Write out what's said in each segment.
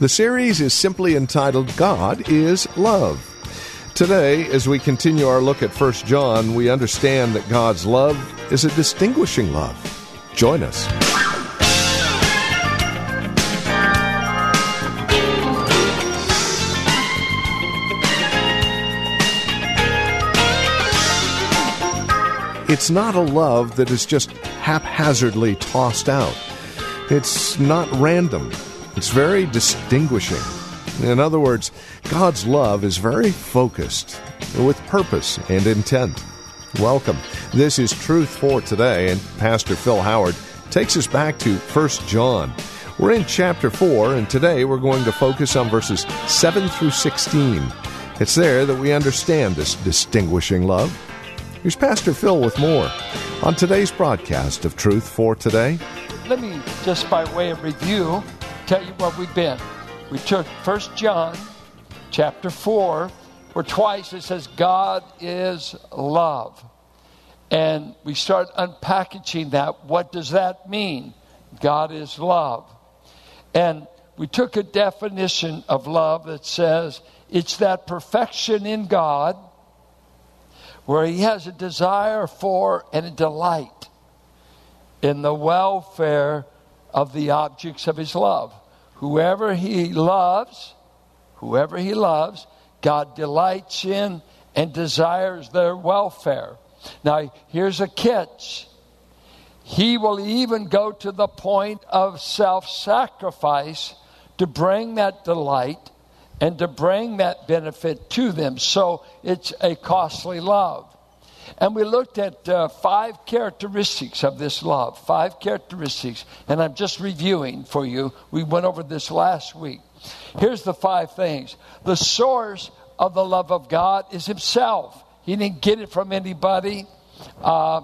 The series is simply entitled God is Love. Today, as we continue our look at 1 John, we understand that God's love is a distinguishing love. Join us. It's not a love that is just haphazardly tossed out. It's not random. It's very distinguishing. In other words, God's love is very focused, with purpose and intent. Welcome. This is Truth for Today, and Pastor Phil Howard takes us back to 1 John. We're in chapter 4, and today we're going to focus on verses 7 through 16. It's there that we understand this distinguishing love. Here's Pastor Phil with more on today's broadcast of Truth for Today. Let me, just by way of review, tell you where we've been. We took 1 John chapter 4, where twice it says, God is love. And we start unpackaging that. What does that mean? God is love. And we took a definition of love that says it's that perfection in God where He has a desire for and a delight in the welfare of the objects of His love. Whoever He loves, whoever He loves, God delights in and desires their welfare. Now, here's a catch. He will even go to the point of self sacrifice to bring that delight and to bring that benefit to them. So it's a costly love. And we looked at uh, five characteristics of this love, five characteristics. And I'm just reviewing for you. We went over this last week. Here's the five things the source of the love of God is Himself. He didn't get it from anybody. Uh,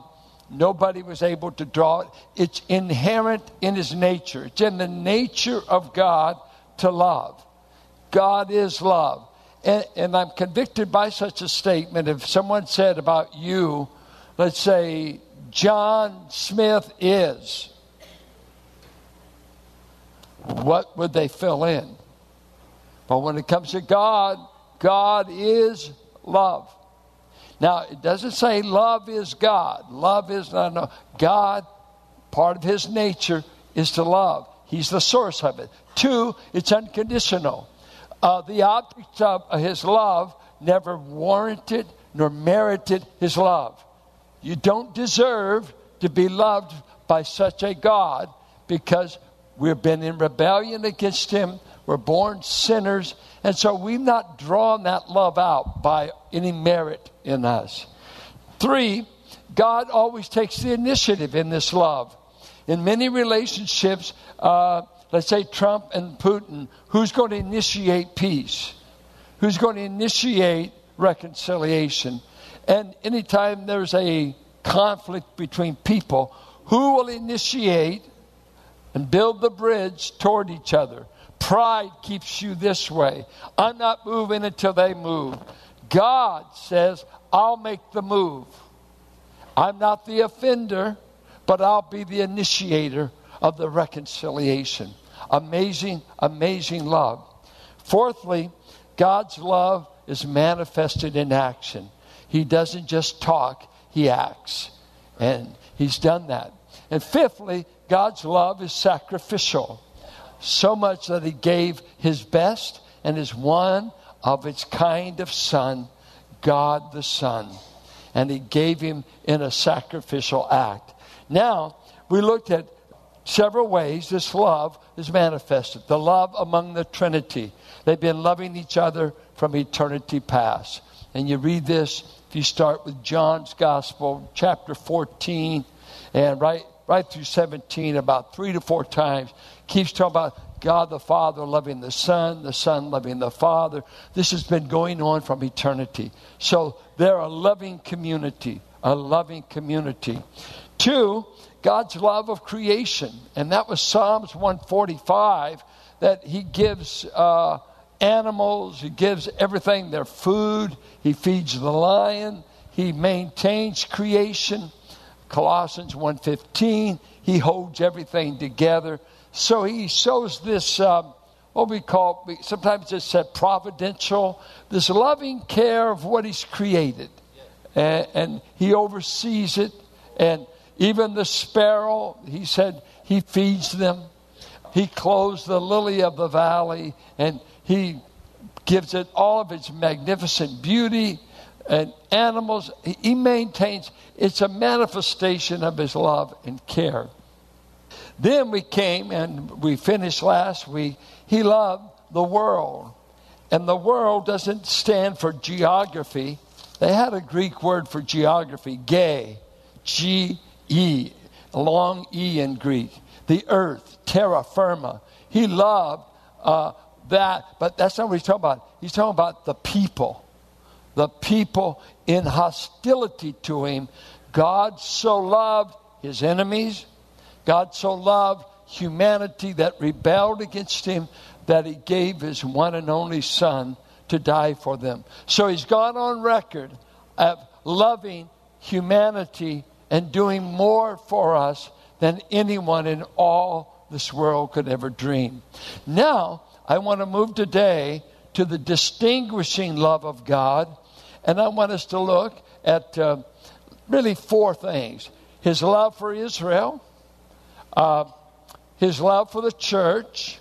nobody was able to draw it. It's inherent in His nature, it's in the nature of God to love. God is love. And, and, I'm convicted by such a statement. If someone said about you, let's say, John Smith is, what would they fill in? But when it comes to God, God is love. Now, it doesn't say love is God. Love is not, no. God, part of his nature is to love. He's the source of it. Two, it's unconditional. Uh, the object of his love never warranted nor merited his love. You don't deserve to be loved by such a God because we've been in rebellion against him. We're born sinners. And so we've not drawn that love out by any merit in us. Three, God always takes the initiative in this love. In many relationships, uh, let's say Trump and Putin, who's going to initiate peace? Who's going to initiate reconciliation? And anytime there's a conflict between people, who will initiate and build the bridge toward each other? Pride keeps you this way. I'm not moving until they move. God says, I'll make the move. I'm not the offender, but I'll be the initiator of the reconciliation. Amazing, amazing love. Fourthly, God's love is manifested in action. He doesn't just talk, He acts. And He's done that. And fifthly, God's love is sacrificial. So much that He gave His best and His one of its kind of Son, God the Son. And He gave Him in a sacrificial act. Now, we looked at several ways this love is manifested. The love among the Trinity. They've been loving each other from eternity past. And you read this, if you start with John's Gospel, chapter 14, and right, right through 17, about three to four times, keeps talking about God the Father loving the Son, the Son loving the Father. This has been going on from eternity. So they're a loving community, a loving community. Two, God's love of creation. And that was Psalms 145 that He gives uh, animals, He gives everything their food, He feeds the lion, He maintains creation. Colossians 1:15, He holds everything together. So He shows this. Uh, what we call, sometimes it's said providential, this loving care of what He's created. And, and, He oversees it. And even the sparrow, He said, He feeds them. He clothes the lily of the valley and He gives it all of its magnificent beauty and animals. He maintains it's a manifestation of His love and care. Then we came and we finished last week. He loved the world. And the world doesn't stand for geography. They had a Greek word for geography, gay, G E, long E in Greek. The earth, terra firma. He loved uh, that, but that's not what he's talking about. He's talking about the people. The people in hostility to him. God so loved his enemies, God so loved humanity that rebelled against him that he gave his one and only son to die for them. So he's gone on record of loving humanity and doing more for us than anyone in all this world could ever dream. Now, I want to move today to the distinguishing love of God, and I want us to look at uh, really four things His love for Israel uh, his love for the church,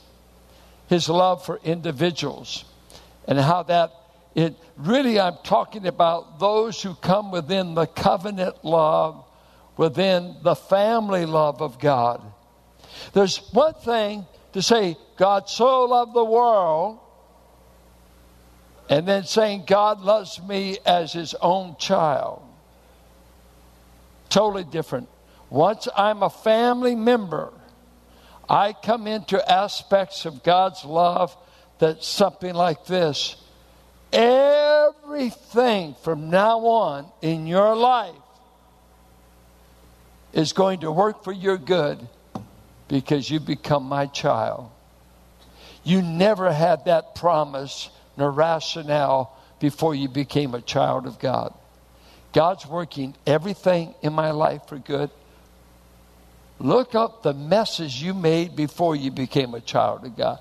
his love for individuals, and how that it really, I'm talking about those who come within the covenant love, within the family love of God. There's one thing to say, God so loved the world, and then saying, God loves me as his own child. Totally different. Once I'm a family member, I come into aspects of God's love that's something like this. Everything from now on in your life is going to work for your good because you become my child. You never had that promise nor rationale before you became a child of God. God's working everything in my life for good. Look up the messes you made before you became a child of God.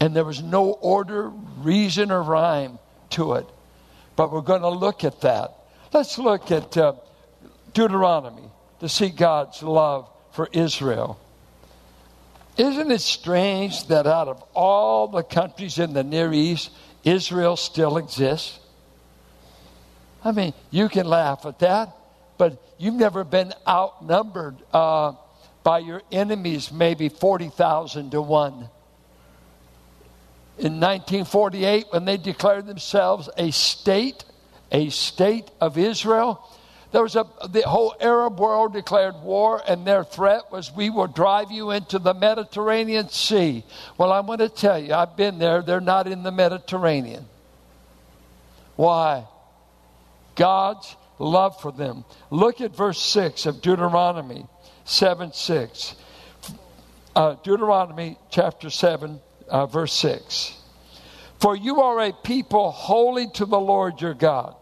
And there was no order, reason, or rhyme to it. But we're going to look at that. Let's look at uh, Deuteronomy to see God's love for Israel. Isn't it strange that out of all the countries in the Near East, Israel still exists? I mean, you can laugh at that but you've never been outnumbered uh, by your enemies, maybe 40,000 to 1. In 1948, when they declared themselves a state, a state of Israel, there was a the whole Arab world declared war, and their threat was, "We will drive you into the Mediterranean Sea." Well, I'm going to tell you, I've been there. They're not in the Mediterranean. Why? God's love for them. Look at verse 6 of Deuteronomy 7 6. Uh, Deuteronomy chapter 7, uh, verse 6. For you are a people holy to the Lord your God.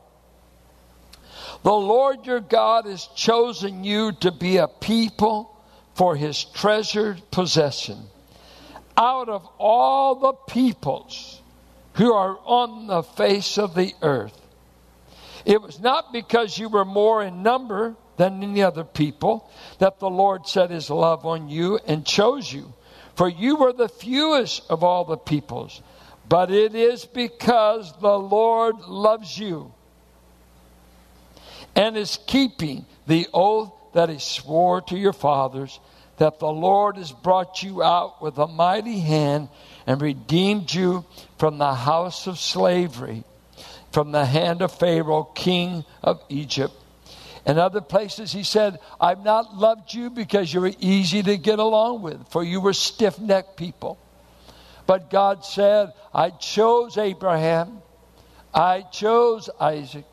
The Lord your God has chosen you to be a people for his treasured possession. Out of all the peoples who are on the face of the earth, it was not because you were more in number than any other people that the Lord set his love on you and chose you. For you were the fewest of all the peoples. But it is because the Lord loves you and is keeping the oath that he swore to your fathers that the Lord has brought you out with a mighty hand and redeemed you from the house of slavery from the hand of Pharaoh, king of Egypt. In other places, he said, I've not loved you because you were easy to get along with, for you were stiff necked people. But God said, I chose Abraham, I chose Isaac,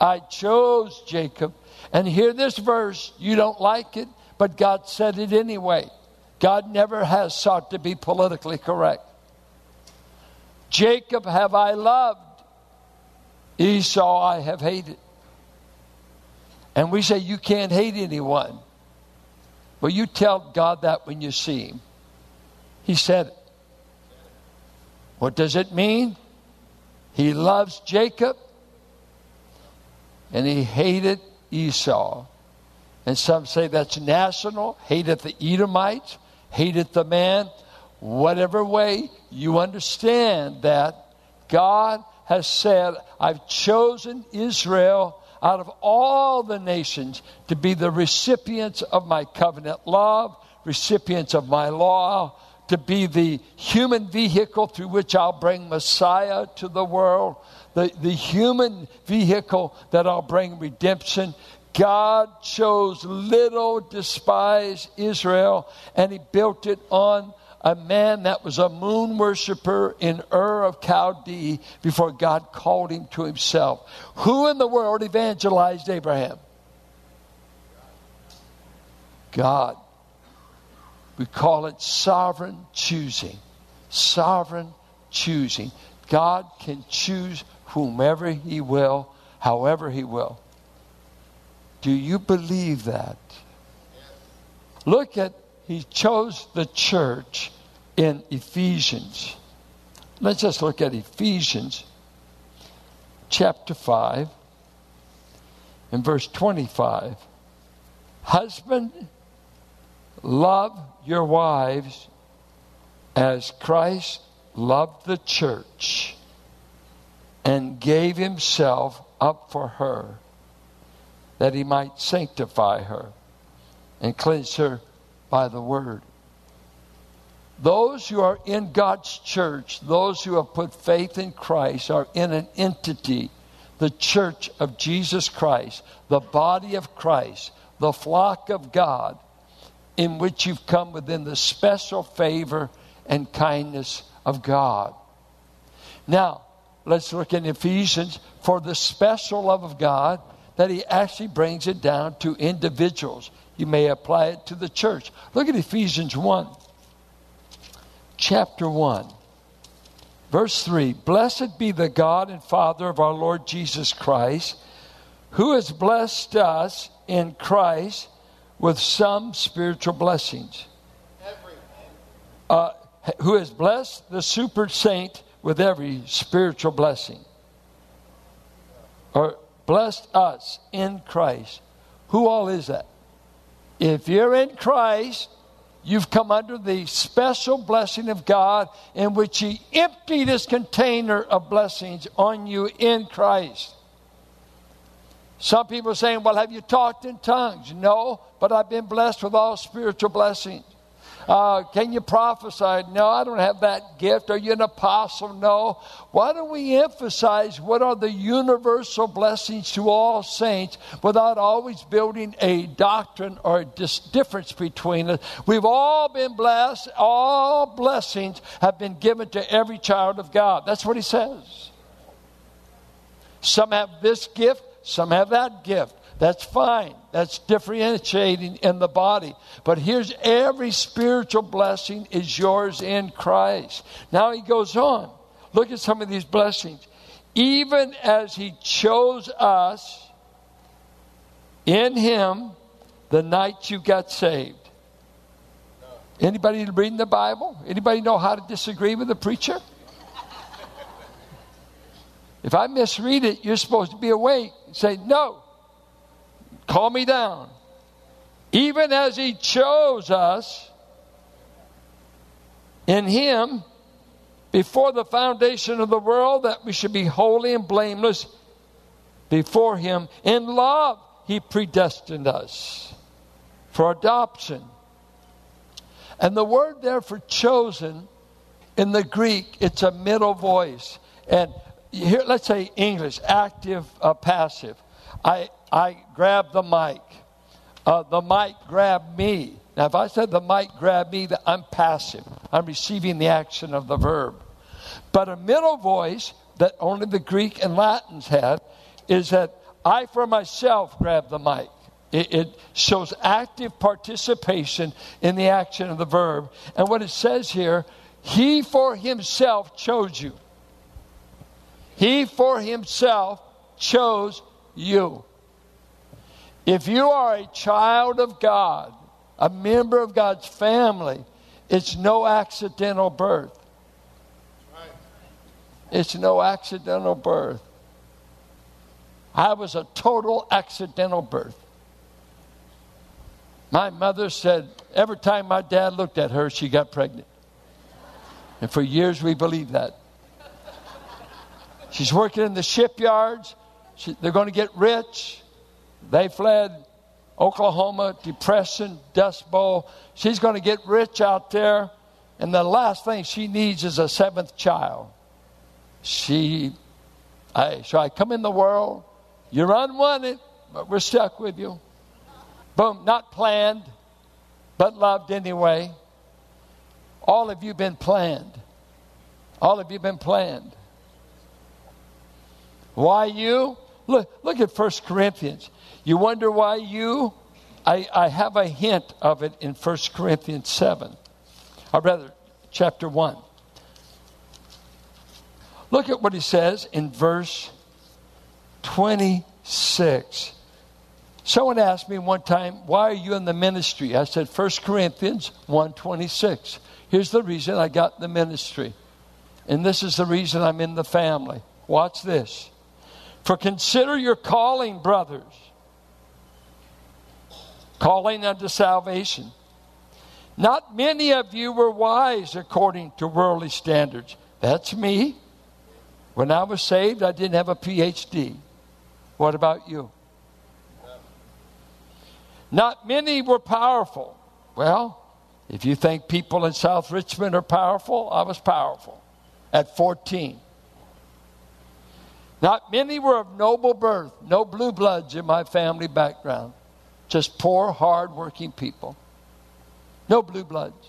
I chose Jacob. And hear this verse, you don't like it, but God said it anyway. God never has sought to be politically correct. Jacob have I loved, Esau I have hated. And we say, You can't hate anyone. Well, you tell God that when you see him. He said it. What does it mean? He loves Jacob and he hated Esau. And some say that's national, hated the Edomites, hated the man. Whatever way you understand that, God has said, I've chosen Israel out of all the nations to be the recipients of my covenant love, recipients of my law, to be the human vehicle through which I'll bring Messiah to the world, the, the human vehicle that I'll bring redemption. God chose little despised Israel and he built it on a man that was a moon worshiper in Ur of Chaldee before God called him to himself. Who in the world evangelized Abraham? God. We call it sovereign choosing. Sovereign choosing. God can choose whomever He will, however He will. Do you believe that? Look at, He chose the church in Ephesians. Let's just look at Ephesians chapter 5 and verse 25. Husband, love your wives as Christ loved the church and gave himself up for her that he might sanctify her and cleanse her by the word those who are in God's church, those who have put faith in Christ, are in an entity, the church of Jesus Christ, the body of Christ, the flock of God, in which you've come within the special favor and kindness of God. Now, let's look in Ephesians for the special love of God that he actually brings it down to individuals. You may apply it to the church. Look at Ephesians 1 chapter 1, verse 3 Blessed be the God and Father of our Lord Jesus Christ, who has blessed us in Christ with some spiritual blessings. Uh, who has blessed the super saint with every spiritual blessing. Or blessed us in Christ. Who all is that? If you're in Christ, You've come under the special blessing of God in which He emptied His container of blessings on you in Christ. Some people are saying, Well, have you talked in tongues? No, but I've been blessed with all spiritual blessings. Uh, can you prophesy? No, I don't have that gift. Are you an apostle? No. Why don't we emphasize what are the universal blessings to all saints without always building a doctrine or a dis- difference between us? We've all been blessed. All blessings have been given to every child of God. That's what he says. Some have this gift, some have that gift. That's fine. That's differentiating in the body. But here's every spiritual blessing is yours in Christ. Now he goes on. Look at some of these blessings. Even as he chose us in him the night you got saved. Anybody reading the Bible? Anybody know how to disagree with the preacher? If I misread it, you're supposed to be awake. And say, no, Call me down. Even as He chose us in Him before the foundation of the world, that we should be holy and blameless before Him. In love, He predestined us for adoption. And the word there for chosen in the Greek, it's a middle voice. And here, let's say English, active, uh, passive. I, I grabbed the mic. Uh, the mic grabbed me. Now, if I said the mic grabbed me, I'm passive. I'm receiving the action of the verb. But a middle voice that only the Greek and Latins had is that I for myself grab the mic. It, it, shows active participation in the action of the verb. And what it says here, he for himself chose you. He for himself chose you. If you are a child of God, a member of God's family, it's no accidental birth. It's no accidental birth. I was a total accidental birth. My mother said every time my dad looked at her, she got pregnant. And for years we believed that. She's working in the shipyards. She, they're going to get rich. They fled Oklahoma, depression, dust bowl. She's going to get rich out there. And the last thing she needs is a seventh child. She, so I come in the world. You're unwanted, but we're stuck with you. Boom, not planned, but loved anyway. All of you been planned. All of you been planned. Why you? Look, look at 1 Corinthians. You wonder why you? I, I have a hint of it in 1 Corinthians 7, or rather, chapter 1. Look at what he says in verse 26. Someone asked me one time, why are you in the ministry? I said, 1 Corinthians 1.26. Here's the reason I got the ministry. And this is the reason I'm in the family. Watch this. For consider your calling, brothers. Calling unto salvation. Not many of you were wise according to worldly standards. That's me. When I was saved, I didn't have a PhD. What about you? Not many were powerful. Well, if you think people in South Richmond are powerful, I was powerful at 14. Not many were of noble birth, no blue bloods in my family background, just poor, hard working people. No blue bloods,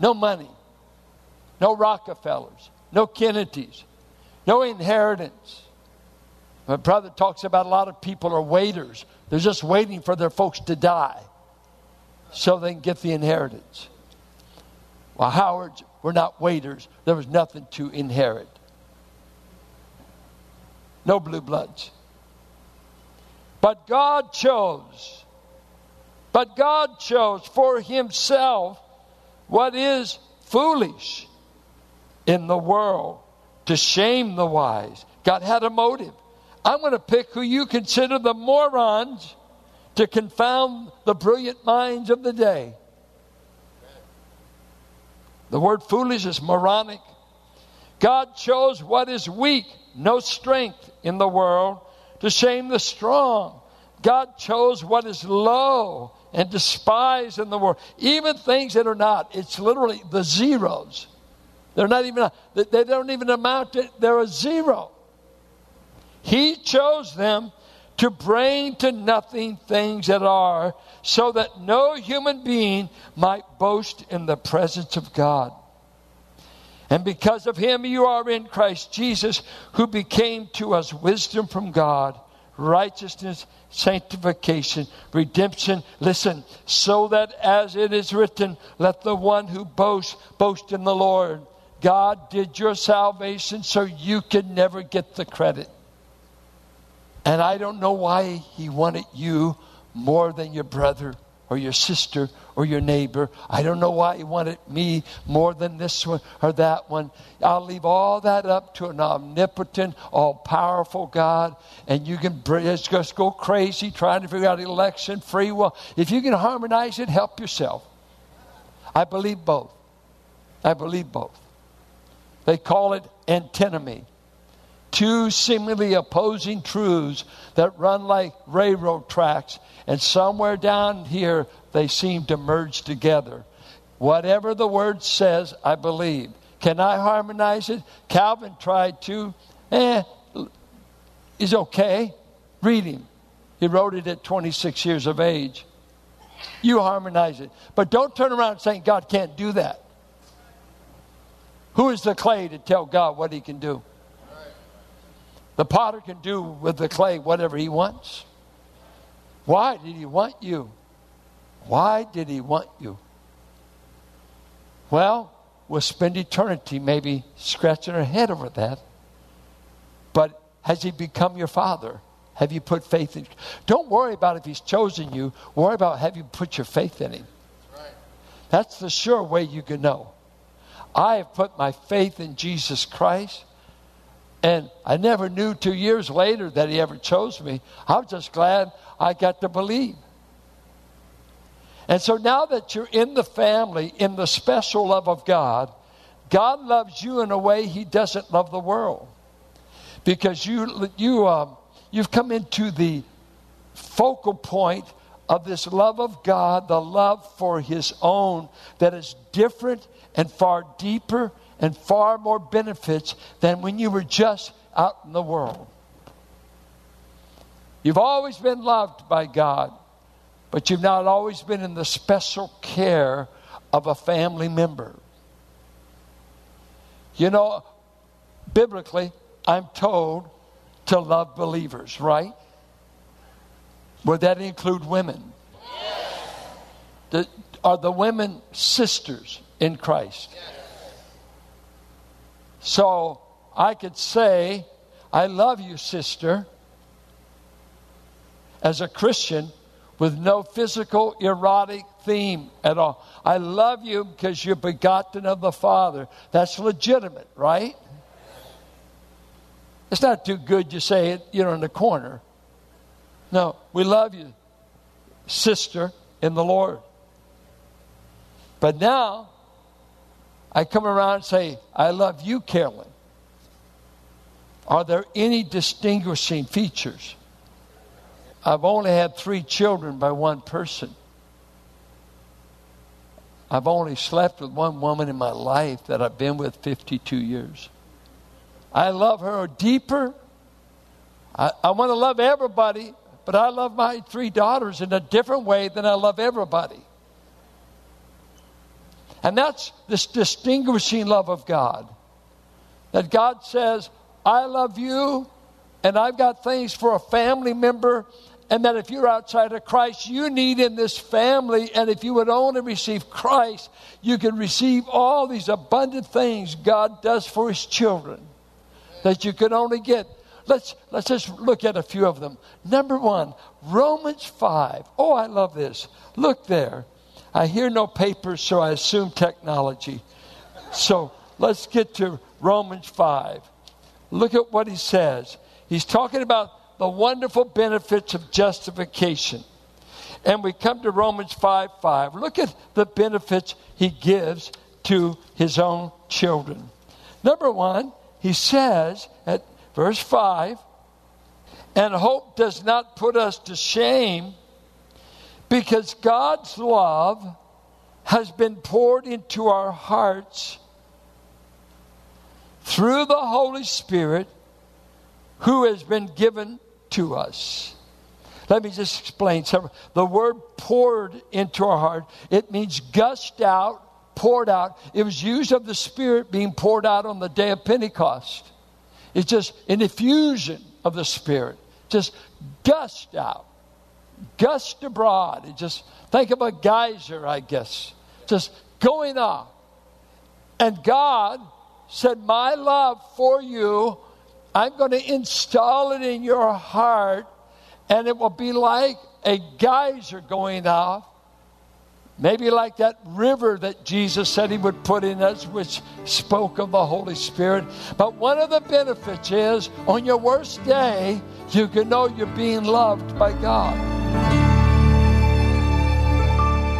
no money, no Rockefellers, no Kennedys, no inheritance. My brother talks about a lot of people are waiters. They're just waiting for their folks to die so they can get the inheritance. Well, Howards were not waiters. There was nothing to inherit. No blue bloods. But God chose. But God chose for himself what is foolish in the world to shame the wise. God had a motive. I'm going to pick who you consider the morons to confound the brilliant minds of the day. The word foolish is moronic. God chose what is weak, no strength in the world, to shame the strong. God chose what is low and despised in the world, even things that are not. It's literally the zeros. They're not even, they don't even amount to, they're a zero. He chose them to bring to nothing things that are, so that no human being might boast in the presence of God. And because of him, you are in Christ Jesus, who became to us wisdom from God, righteousness, sanctification, redemption. Listen, so that as it is written, let the one who boasts boast in the Lord. God did your salvation so you could never get the credit. And I don't know why he wanted you more than your brother or your sister or your neighbor. I don't know why he wanted me more than this one or that one. I'll leave all that up to an omnipotent, all powerful God. And you can just go crazy trying to figure out election, free will. If you can harmonize it, help yourself. I believe both. I believe both. They call it antinomy two seemingly opposing truths that run like railroad tracks, and somewhere down here they seem to merge together. Whatever the word says, I believe. Can I harmonize it? Calvin tried to. Eh, is okay. Read him. He wrote it at 26 years of age. You harmonize it. But don't turn around saying God can't do that. Who is the clay to tell God what he can do? The potter can do with the clay whatever he wants. Why did he want you? Why did he want you? Well, we'll spend eternity maybe scratching our head over that. But has he become your father? Have you put faith in? Don't worry about if he's chosen you. Worry about have you put your faith in him. That's the sure way you can know. I have put my faith in Jesus Christ. And I never knew two years later that he ever chose me. I was just glad I got to believe. And so now that you're in the family, in the special love of God, God loves you in a way he doesn't love the world. Because you, you, uh, You've come into the focal point of this love of God, the love for His own, that is different and far deeper and far more benefits than when you were just out in the world. You've always been loved by God, but you've not always been in the special care of a family member. You know, biblically, I'm told to love believers, right? Would that include women? The, are the women sisters in Christ? So I could say, I love you, sister, as a Christian with no physical erotic theme at all. I love you because you're begotten of the Father. That's legitimate, right? It's not too good you say it, you know, in the corner. No, we love you, sister in the Lord. But now, I come around and say, I love you, Carolyn. Are there any distinguishing features? I've only had three children by one person. I've only slept with one woman in my life that I've been with 52 years. I love her deeper. I, I want to love everybody, but I love my three daughters in a different way than I love everybody. And that's this distinguishing love of God. That God says, I love you, and I've got things for a family member, and that if you're outside of Christ, you need in this family, and if you would only receive Christ, you can receive all these abundant things God does for His children that you can only get. Let's, let's just look at a few of them. Number one, Romans 5. Oh, I love this. Look there. I hear no papers, so I assume technology. So let's get to Romans 5. Look at what he says. He's talking about the wonderful benefits of justification. And we come to Romans 5 5. Look at the benefits he gives to his own children. Number one, he says at verse 5 and hope does not put us to shame because God's love has been poured into our hearts through the Holy Spirit who has been given to us. Let me just explain. The word poured into our heart, it means gushed out poured out. It was used of the Spirit being poured out on the day of Pentecost. It's just an effusion of the Spirit, just gushed out, gushed abroad. It just, think of a geyser, I guess, just going off. And God said, My love for you, I'm going to install it in your heart, and it will be like a geyser going off Maybe like that river that Jesus said he would put in us, which spoke of the Holy Spirit. But one of the benefits is on your worst day, you can know you're being loved by God.